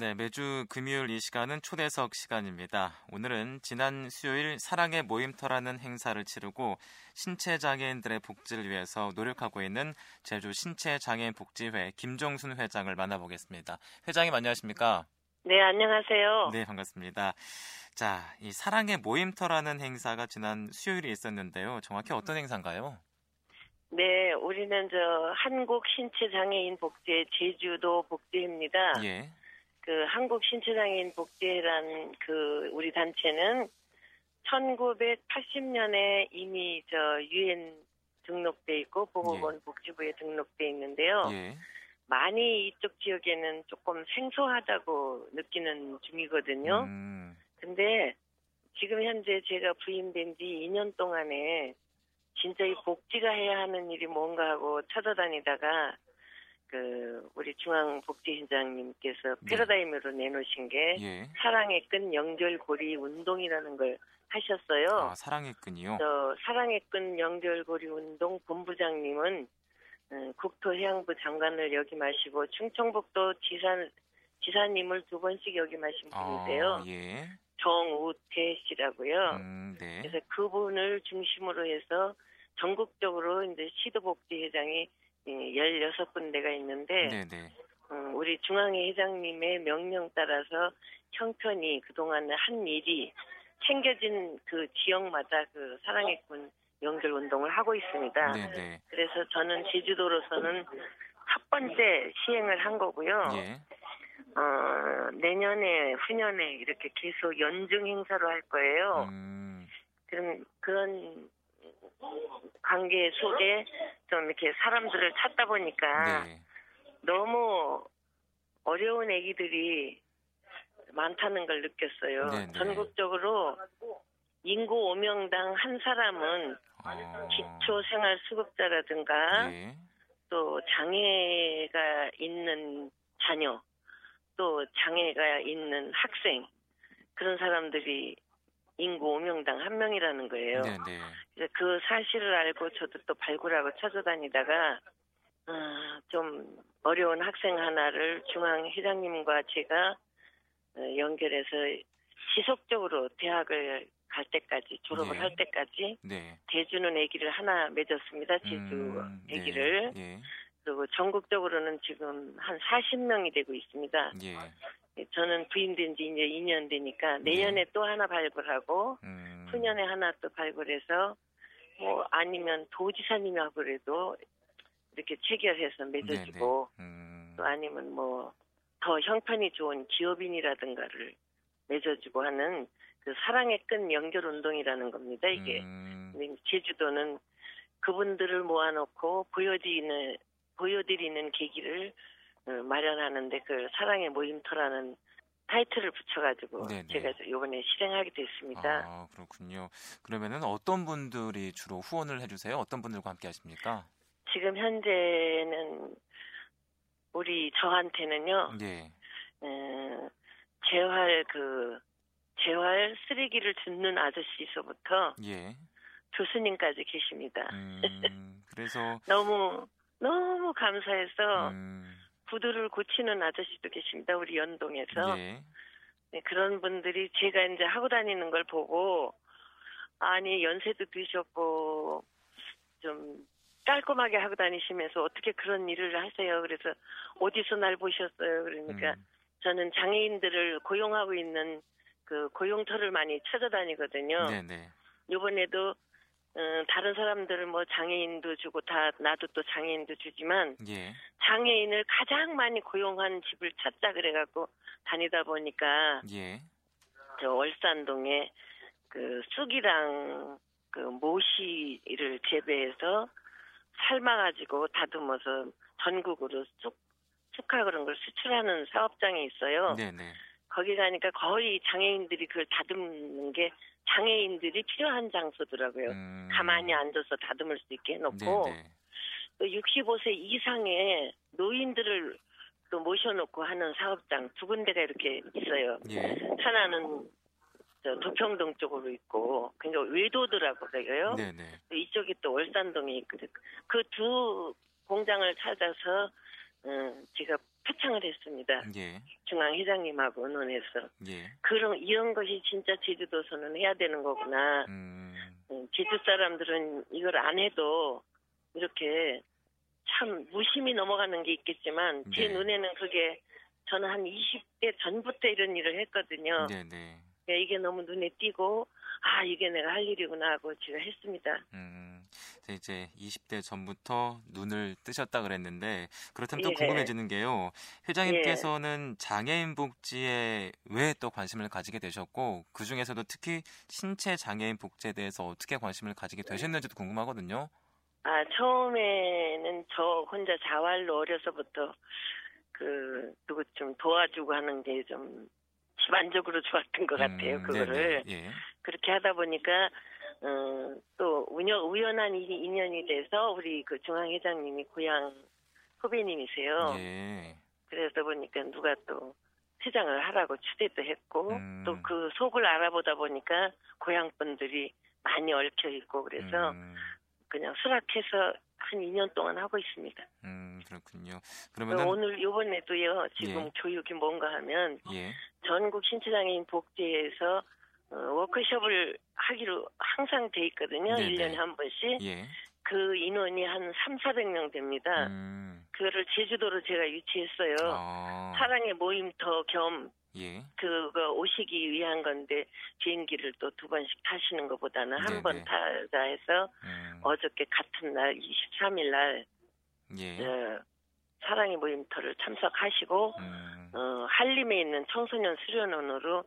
네, 매주 금요일 이 시간은 초대석 시간입니다. 오늘은 지난 수요일 사랑의 모임터라는 행사를 치르고 신체 장애인들의 복지를 위해서 노력하고 있는 제주 신체 장애인 복지회 김종순 회장을 만나보겠습니다. 회장님 안녕하십니까? 네, 안녕하세요. 네, 반갑습니다. 자, 이 사랑의 모임터라는 행사가 지난 수요일에 있었는데요. 정확히 어떤 행사인가요? 네, 우리는 저 한국 신체 장애인 복지회 제주도 복지회입니다. 예. 그 한국 신체장애인 복지회란 그 우리 단체는 1980년에 이미 저 유엔 등록돼 있고 보건원 복지부에 등록돼 있는데요. 예. 많이 이쪽 지역에는 조금 생소하다고 느끼는 중이거든요. 음, 근데 지금 현재 제가 부임된 지 2년 동안에 진짜 이 복지가 해야 하는 일이 뭔가 하고 찾아다니다가 그 우리 중앙복지위원장님께서 네. 패러다임으로 내놓으신 게 예. 사랑의 끈 연결고리 운동이라는 걸 하셨어요. 아, 사랑의 끈이요? 저 사랑의 끈 연결고리 운동 본부장님은 음, 국토해양부 장관을 역임하시고 충청북도 지사 지사님을 두 번씩 역임하신 분이세요. 아, 예. 정우태 씨라고요. 음, 네. 그래서 그분을 중심으로 해서 전국적으로 이제 시도복지회장이 16군데가 있는데 네, 네. 음, 우리 중앙회 회장님의 명령 따라서 형편이 그동안 한 일이 챙겨진 그 지역마다 그 사랑의 꾼 연결 운동을 하고 있습니다. 네, 네. 그래서 저는 제주도로서는 첫 번째 시행을 한 거고요. 예. 어, 내년에 후년에 이렇게 계속 연중 행사로 할 거예요. 음, 그런 그런 관계 속에 좀 이렇게 사람들을 찾다 보니까 네. 너무 어려운 애기들이 많다는 걸 느꼈어요. 네, 네. 전국적으로 인구 5명당 한 사람은 어, 기초생활수급자라든가 예. 또 장애가 있는 자녀, 또 장애가 있는 학생 그런 사람들이 인구 5명당 한 명이라는 거예요. 네, 네. 그래서 그 사실을 알고 저도 또 발굴하고 찾아다니다가 어, 좀 어려운 학생 하나를 중앙 회장님과 제가 어, 연결해서 지속적으로 대학을 갈 때까지 졸업을 예. 할 때까지 네. 대주는 아기를 하나 맺었습니다. 제주 음, 네, 아기를 예. 그리고 전국적으로는 지금 한 40명이 되고 있습니다. 예. 저는 부임된 지 이제 2년 되니까 내년에 또 하나 발굴하고 음, 후년에 하나 또 발굴해서 뭐 아니면 도지사님하고 그래도 이렇게 체결해서 맺어주고 네, 네. 음, 또 아니면 뭐 더 형편이 좋은 기업인이라든가를 맺어주고 하는 그 사랑의 끈 연결 운동이라는 겁니다. 이게 음, 제주도는 그분들을 모아놓고 보여드리는 보여드리는 계기를 어, 마련하는데 그 사랑의 모임터라는 타이틀을 붙여가지고 네네. 제가 이번에 실행하게 됐습니다. 아, 그렇군요. 그러면은 어떤 분들이 주로 후원을 해주세요? 어떤 분들과 함께 하십니까? 지금 현재는 우리 저한테는요, 예. 어, 재활 그 재활 쓰레기를 줍는 아저씨서부터 예. 교수님까지 계십니다. 음, 그래서 너무 너무 감사해서 음, 구두를 고치는 아저씨도 계십니다. 우리 연동에서 예. 네, 그런 분들이 제가 이제 하고 다니는 걸 보고 아니 연세도 드셨고 좀 깔끔하게 하고 다니시면서 어떻게 그런 일을 하세요? 그래서 어디서 날 보셨어요? 그러니까 음, 저는 장애인들을 고용하고 있는 그 고용터를 많이 찾아다니거든요. 네네. 이번에도 어, 다른 사람들은 뭐 장애인도 주고 다 나도 또 장애인도 주지만 예. 장애인을 가장 많이 고용한 집을 찾자 그래갖고 다니다 보니까 예. 저 월산동에 그 쑥이랑 그 모시를 재배해서 삶아가지고 다듬어서 전국으로 쑥 쑥하 그런 걸 수출하는 사업장이 있어요. 네네. 거기 가니까 거의 장애인들이 그걸 다듬는 게 장애인들이 필요한 장소더라고요. 음, 가만히 앉아서 다듬을 수 있게 해놓고 네네. 또 65세 이상의 노인들을 또 모셔놓고 하는 사업장 두 군데가 이렇게 있어요. 예. 하나는 저 도평동 쪽으로 있고 그러니까 외도더라고 그래요. 네네. 이쪽이 또 월산동에 있거든. 그 두 공장을 찾아서 음, 제가 표창을 했습니다. 예. 중앙 회장님하고 의논해서 예. 그런 이런 것이 진짜 제주도에서는 해야 되는 거구나. 음. 음, 제주 사람들은 이걸 안 해도 이렇게 참 무심히 넘어가는 게 있겠지만 제 네. 눈에는 그게 저는 한 20대 전부터 이런 일을 했거든요. 네, 네. 그러니까 이게 너무 눈에 띄고 아 이게 내가 할 일이구나 하고 제가 했습니다. 음. 자, 이제 20대 전부터 눈을 뜨셨다 그랬는데 그렇다면 또 예. 궁금해지는 게요. 회장님께서는 장애인 복지에 왜 또 관심을 가지게 되셨고 그 중에서도 특히 신체 장애인 복지에 대해서 어떻게 관심을 가지게 되셨는지도 궁금하거든요. 아 처음에는 저 혼자 자활로 어려서부터 그 누구 좀 도와주고 하는 게 좀 집안적으로 좋았던 것 같아요. 음, 그거를. 예. 그렇게 하다 보니까 어, 또 우연, 우연한 이- 인연이 돼서 우리 그 중앙회장님이 고향 후배님이세요. 예. 그래서 보니까 누가 또 회장을 하라고 추대도 했고 음. 또그 속을 알아보다 보니까 고향 분들이 많이 얽혀 있고 그래서 음, 그냥 수락해서 한 2년 동안 하고 있습니다. 음, 그렇군요. 그러면은 오늘 요번에도요 지금 예. 교육이 뭔가 하면 예. 전국 신체장애인 복지에서 어, 워크숍을 하기로 항상 돼 있거든요. 네네. 1년에 한 번씩. 예. 그 인원이 한 3, 400명 됩니다. 음. 그거를 제주도로 제가 유치했어요. 어. 사랑의 모임터 겸 예. 그거 오시기 위한 건데 비행기를 또 두 번씩 타시는 것보다는 한. 번 타자 해서 음. 어저께 같은 날 23일 날 예. 어, 사랑의 모임터를 참석하시고 음. 어, 한림에 있는 청소년 수련원으로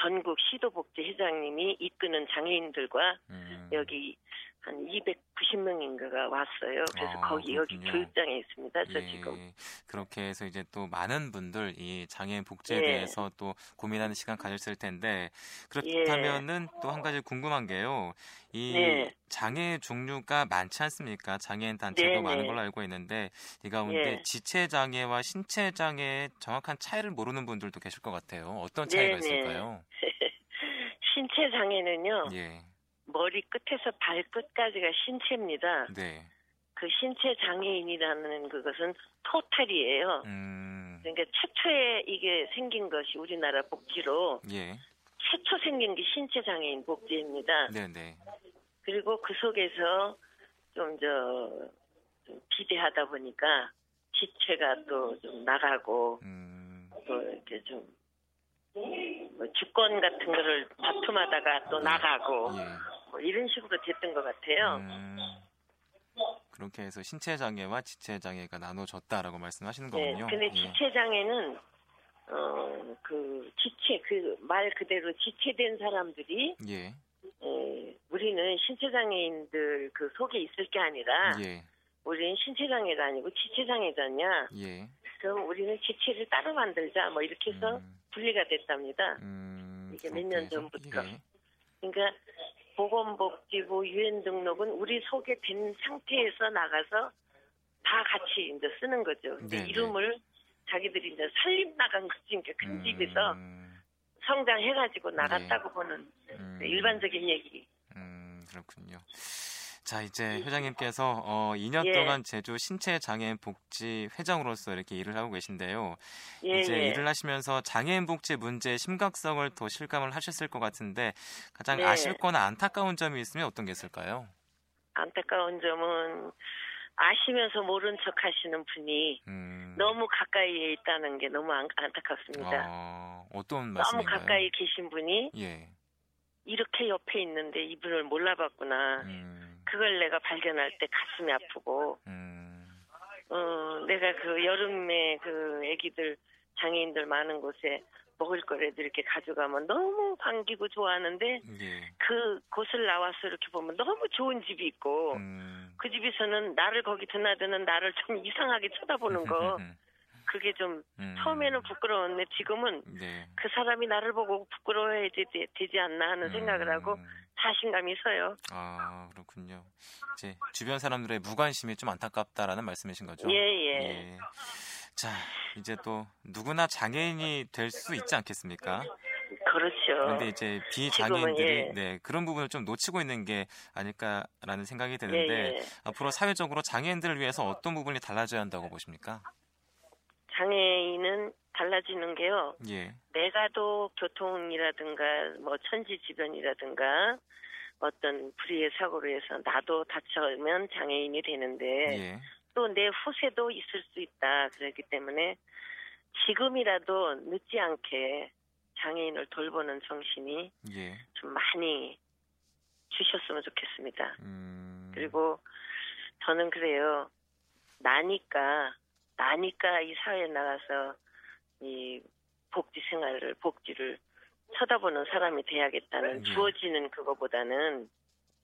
전국 시도복지 회장님이 이끄는 장애인들과 음. 여기 한 290명 인가가 왔어요. 그래서 아, 거기 여기 그렇군요. 교육장에 있습니다. 저 예, 지금. 그렇게 해서 이제 또 많은 분들 이 장애인 복지에 예. 대해서 또 고민하는 시간 가졌을 텐데 그렇다면은 또한 가지 궁금한 게요. 이 네. 장애 종류가 많지 않습니까? 장애인 단체도 네, 많은 네. 걸로 알고 있는데 이 가운데 예. 지체 장애와 신체 장애의 정확한 차이를 모르는 분들도 계실 것 같아요. 어떤 차이가 네, 네. 있을까요? 신체 장애는요. 예. 머리 끝에서 발끝까지가 신체입니다. 네. 그 신체 장애인이라는 그것은 토탈이에요. 음. 그러니까 최초에 이게 생긴 것이 우리나라 복지로 예. 최초 생긴 게 신체 장애인 복지입니다. 네, 네. 그리고 그 속에서 좀저 좀 비대하다 보니까 지체가 또 좀 나가고 음. 또 이렇게 좀 뭐 주권 같은 거를 다툼하다가 또 나가고 예. 뭐 이런 식으로 됐던 것 같아요. 음, 그렇게 해서 신체 장애와 지체 장애가 나눠졌다라고 말씀하시는 네. 거군요. 근데 예. 지체 장애는 어 그 지체 그 말 그대로 지체된 사람들이 예. 에, 우리는 신체 장애인들 그 속에 있을 게 아니라 예. 우리는 신체 장애가 아니고 지체 장애잖냐. 예. 그럼 우리는 지체를 따로 만들자 뭐 이렇게 해서 음, 분리가 됐답니다. 음, 이게 몇년 해서, 전부터. 예. 그러니까 보건복지부 유엔 등록은 우리 속에 된 상태에서 나가서 다 같이 이제 쓰는 거죠. 근데 네네. 이름을 자기들이 이제 살림 나간 거지. 그러니까 큰 집에서 음, 성장해가지고 나갔다고 보는 음, 일반적인 얘기. 음, 그렇군요. 자, 이제 회장님께서 어, 2년 예. 동안 제주 신체 장애인 복지 회장으로서 이렇게 일을 하고 계신데요. 예, 이제 예. 일을 하시면서 장애인 복지 문제의 심각성을 더 실감을 하셨을 것 같은데 가장 네. 아쉽거나 안타까운 점이 있으면 어떤 게 있을까요? 안타까운 점은 아시면서 모른 척 하시는 분이 음, 너무 가까이에 있다는 게 너무 안, 안타깝습니다. 어, 어떤 너무 말씀인가요? 가까이 계신 분이 예. 이렇게 옆에 있는데 이분을 몰라봤구나. 음, 그걸 내가 발견할 때 가슴이 아프고, 음, 어, 내가 그 여름에 그 애기들, 장애인들 많은 곳에 먹을 거라도 이렇게 가져가면 너무 반기고 좋아하는데, 예. 그 곳을 나와서 이렇게 보면 너무 좋은 집이 있고, 음, 그 집에서는 나를 거기 드나드는 나를 좀 이상하게 쳐다보는 거, 그게 좀 음, 처음에는 부끄러웠는데 지금은 네. 그 사람이 나를 보고 부끄러워야 되지, 되지 않나 하는 생각을 하고 음, 자신감이 서요. 아, 그렇군요. 이제 주변 사람들의 무관심이 좀 안타깝다라는 말씀이신 거죠? 예, 예. 자, 이제 또 누구나 장애인이 될 수 있지 않겠습니까? 그렇죠. 그런데 이제 비장애인들이 예. 네, 그런 부분을 좀 놓치고 있는 게 아닐까라는 생각이 드는데 예, 예. 앞으로 사회적으로 장애인들을 위해서 어떤 부분이 달라져야 한다고 보십니까? 장애인은 달라지는 게요. 예. 내가도 교통이라든가 뭐 천지지변이라든가 어떤 불의의 사고로 해서 나도 다쳐면 장애인이 되는데 예. 또내 후세도 있을 수 있다. 그렇기 때문에 지금이라도 늦지 않게 장애인을 돌보는 정신이 예. 좀 많이 주셨으면 좋겠습니다. 음. 그리고 저는 그래요. 나니까 나니까 이 사회에 나가서 이 복지 생활을 복지를 쳐다보는 사람이 돼야겠다는 예. 주어지는 그거보다는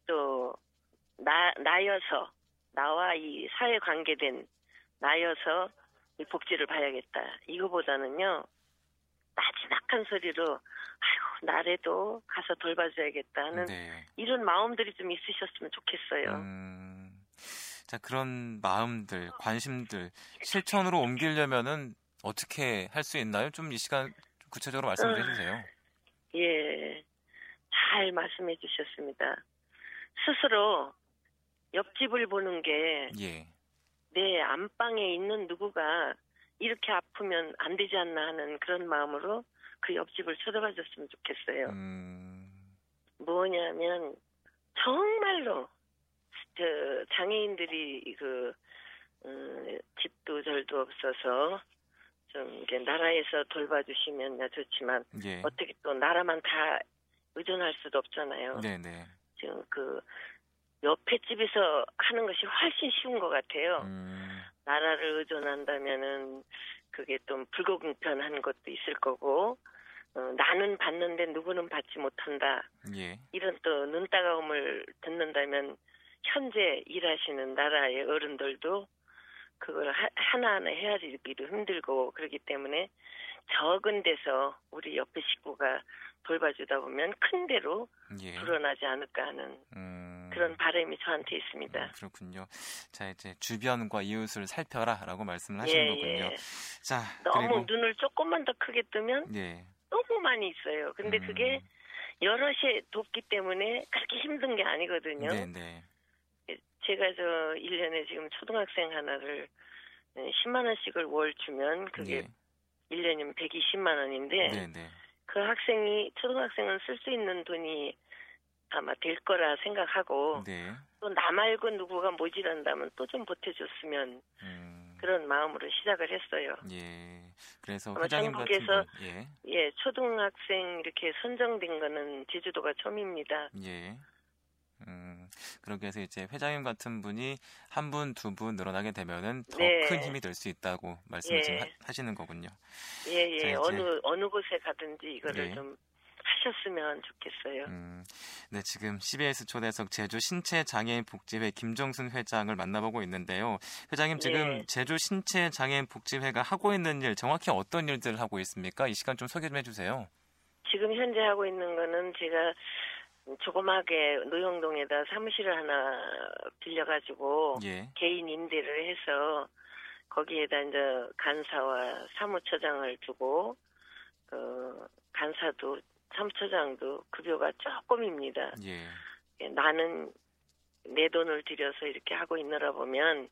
또 나 나여서 나와 이 사회 관계된 나여서 이 복지를 봐야겠다. 이거보다는요. 나지막한 소리로 아이고 나래도 가서 돌봐줘야겠다 하는 네. 이런 마음들이 좀 있으셨으면 좋겠어요. 음. 자, 그런 마음들, 관심들 실천으로 옮기려면은 어떻게 할 수 있나요? 좀 이 시간 구체적으로 말씀해 음. 주세요. 예, 잘 말씀해 주셨습니다. 스스로 옆집을 보는 게내 예. 안방에 있는 누구가 이렇게 아프면 안 되지 않나 하는 그런 마음으로 그 옆집을 쳐다봐 줬으면 좋겠어요. 음. 뭐냐면 정말로 저 장애인들이 그 음, 집도 절도 없어서 좀 이렇게 나라에서 돌봐주시면 좋지만 예. 어떻게 또 나라만 다 의존할 수도 없잖아요. 네, 네. 지금 그 옆에 집에서 하는 것이 훨씬 쉬운 것 같아요. 음. 나라를 의존한다면은 그게 좀 불공평한 것도 있을 거고 어, 나는 받는데 누구는 받지 못한다 예. 이런 또 눈따가움을 듣는다면 현재 일하시는 나라의 어른들도 그걸 하, 하나하나 헤아리기도 힘들고 그렇기 때문에 적은 데서 우리 옆에 식구가 돌봐주다 보면 큰 데로 예. 불어나지 않을까 하는 음. 그런 바람이 저한테 있습니다. 음, 그렇군요. 자, 이제 주변과 이웃을 살펴라라고 말씀을 하시는 예, 거군요. 예. 자, 너무 그리고 눈을 조금만 더 크게 뜨면 예. 너무 많이 있어요. 근데 음. 그게 여럿이 돕기 때문에 그렇게 힘든 게 아니거든요. 네, 네. 제가 저 1년에 지금 초등학생 하나를 10만 원씩을 월 주면 그게 예. 1년이면 120만 원인데 네, 네. 그 학생이 초등학생은 쓸 수 있는 돈이 아마 될 거라 생각하고 네. 또나 말고 누구가 모질한다면 또 좀 보태줬으면 음. 그런 마음으로 시작을 했어요. 예. 그래서 회장님 전국에서 분, 예. 예, 초등학생 이렇게 선정된 거는 제주도가 처음입니다. 예. 음, 그렇게 해서 이제 회장님 같은 분이 한 분, 두 분 늘어나게 되면은 더큰 네. 힘이 될 수 있다고 말씀을 예. 지금 하, 하시는 거군요. 예, 예. 어느 어느 곳에 가든지 이거를 네. 좀 하셨으면 좋겠어요. 음, 네, 지금 CBS 초대석 제주 신체 장애인 복지회 김정순 회장을 만나보고 있는데요. 회장님 지금 예. 제주 신체 장애인 복지회가 하고 있는 일 정확히 어떤 일들을 하고 있습니까? 이 시간 좀 소개 좀 해주세요. 지금 현재 하고 있는 거는 제가 조그맣게 노영동에다 사무실을 하나 빌려가지고 예, 개인 임대를 해서 거기에다 이제 간사와 사무처장을 두고 그 간사도 사무처장도 급여가 조금입니다. 예, 예, 나는 내 돈을 들여서 이렇게 하고 있느라 보면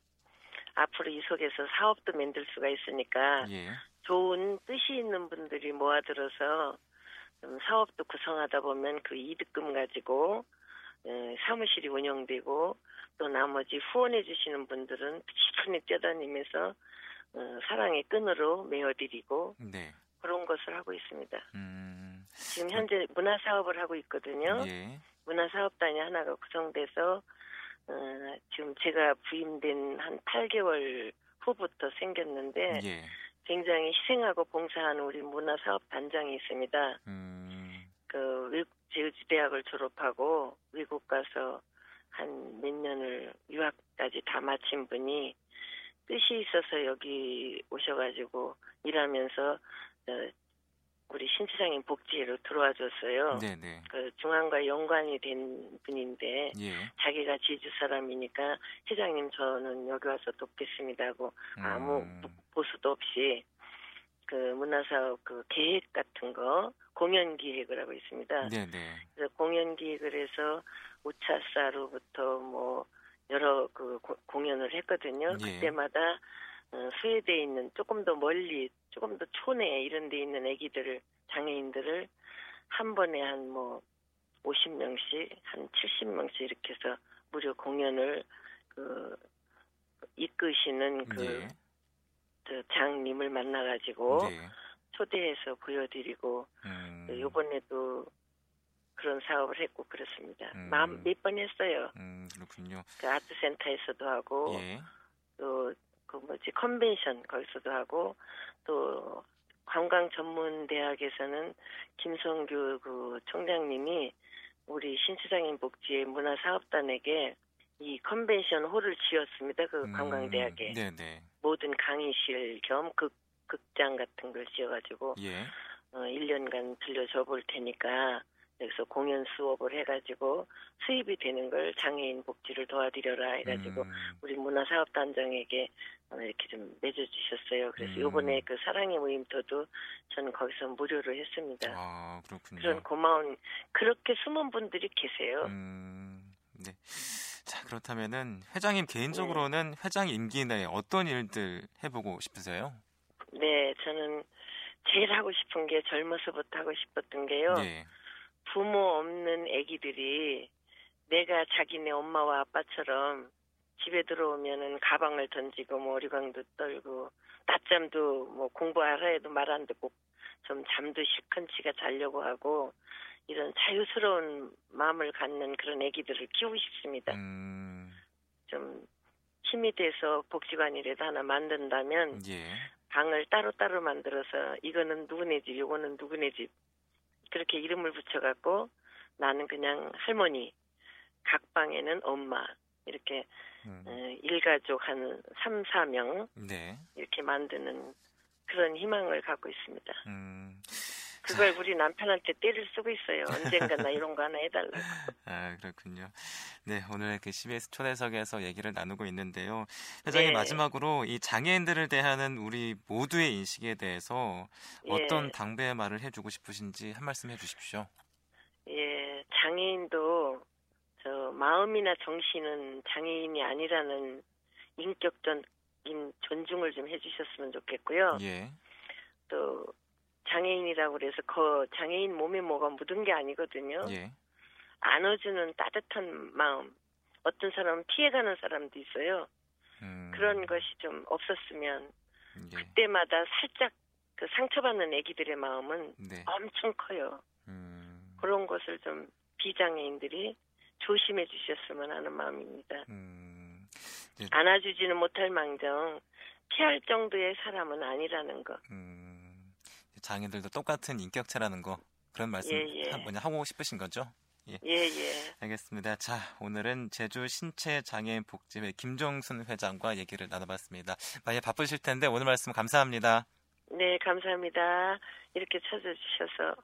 앞으로 이 속에서 사업도 만들 수가 있으니까 예, 좋은 뜻이 있는 분들이 모아들어서 음, 사업도 구성하다 보면 그 이득금 가지고 에, 사무실이 운영되고 또 나머지 후원해 주시는 분들은 지푸니 뛰어다니면서 어, 사랑의 끈으로 메어드리고 네, 그런 것을 하고 있습니다. 음, 지금 현재 문화 사업을 하고 있거든요. 예, 문화 사업단이 하나가 구성돼서 어, 지금 제가 부임된 한 8개월 후부터 생겼는데 예, 굉장히 희생하고 봉사하는 우리 문화 사업 단장이 있습니다. 음, 그 외국 제주 대학을 졸업하고 외국 가서 한 몇 년을 유학까지 다 마친 분이 뜻이 있어서 여기 오셔가지고 일하면서 어, 우리 신체장애인 복지회로 들어와 줬어요. 네, 네, 그 중앙과 연관이 된 분인데 예, 자기가 제주 사람이니까 회장님 저는 여기 와서 돕겠습니다 하고 아무 음, 보수도 없이 그 문화사업 그 계획 같은 거 공연 기획을 하고 있습니다. 네, 네, 그래서 공연 기획을 해서 우차사로부터 뭐 여러 그 고- 공연을 했거든요. 예. 그때마다 어, 스웨드에 있는 조금 더 멀리, 조금 더 촌에 이런 데 있는 애기들을, 장애인들을 한 번에 한 뭐 50명씩, 한 70명씩 이렇게 해서 무료 공연을 그 이끄시는 그 예. 저 장님을 만나가지고 네. 초대해서 보여드리고 음, 또 요번에도 그런 사업을 했고 그렇습니다. 음. 마음 몇번 했어요. 음, 그렇군요. 그 아트센터에서도 하고 예. 또 그 뭐지 컨벤션 거기서도 하고 또 관광 전문 대학에서는 김성규 그 총장님이 우리 신체장애인 복지의 문화 사업단에게 이 컨벤션 홀을 지었습니다. 그 음, 관광대학에 네네. 모든 강의실 겸 극, 극장 같은 걸 지어가지고 예. 어, 1년간 들려줘 볼 테니까 여기서 공연 수업을 해가지고 수입이 되는 걸 장애인 복지를 도와드려라 해가지고 음, 우리 문화사업단장에게 어, 이렇게 좀 내줘주셨어요. 그래서 음. 요번에 그 사랑의 모임터도 저는 거기서 무료로 했습니다. 아, 그렇군요. 그런 고마운 그렇게 숨은 분들이 계세요. 음, 네. 자, 그렇다면은 회장님 개인적으로는 회장 임기 내에 어떤 일들 해보고 싶으세요? 네, 저는 제일 하고 싶은 게 젊어서부터 하고 싶었던 게요. 예. 부모 없는 아기들이 내가 자기네 엄마와 아빠처럼 집에 들어오면은 가방을 던지고 뭐 어리광도 떨고 낮잠도 뭐 공부하라 해도 말 안 듣고 좀 잠도 실컷치가 자려고 하고 이런 자유스러운 마음을 갖는 그런 아기들을 키우고 싶습니다. 음, 좀 힘이 돼서 복지관이라도 하나 만든다면 예. 방을 따로따로 만들어서 이거는 누구네 집, 요거는 누구네 집 그렇게 이름을 붙여갖고 나는 그냥 할머니, 각 방에는 엄마 이렇게 음, 어, 일가족 한 3, 4명 네. 이렇게 만드는 그런 희망을 갖고 있습니다. 음, 그걸 우리 남편한테 떼를 쓰고 있어요. 언젠가 나 이런 거 하나 해달라고. 아, 그렇군요. 네, 오늘 그 CBS 초대석에서 얘기를 나누고 있는데요. 회장님 네. 마지막으로 이 장애인들을 대하는 우리 모두의 인식에 대해서 어떤 예. 당부의 말을 해주고 싶으신지 한 말씀 해주십시오. 예, 장애인도 저 마음이나 정신은 장애인이 아니라는 인격적인 존중을 좀 해주셨으면 좋겠고요. 예, 또 장애인이라고 그래서 그 장애인 몸에 뭐가 묻은 게 아니거든요. 예, 안아주는 따뜻한 마음. 어떤 사람은 피해가는 사람도 있어요. 음, 그런 것이 좀 없었으면 예, 그때마다 살짝 그 상처받는 아기들의 마음은 네, 엄청 커요. 음, 그런 것을 좀 비장애인들이 조심해 주셨으면 하는 마음입니다. 음, 안아주지는 못할 망정 피할 정도의 사람은 아니라는 거. 음, 장애인들도 똑같은 인격체라는 거 그런 말씀 예, 예. 하- 뭐냐 하고 싶으신 거죠? 예, 예. 알겠습니다. 자, 오늘은 제주 신체 장애인 복지회 김종순 회장과 얘기를 나눠봤습니다. 많이 바쁘실 텐데 오늘 말씀 감사합니다. 네, 감사합니다. 이렇게 찾아주셔서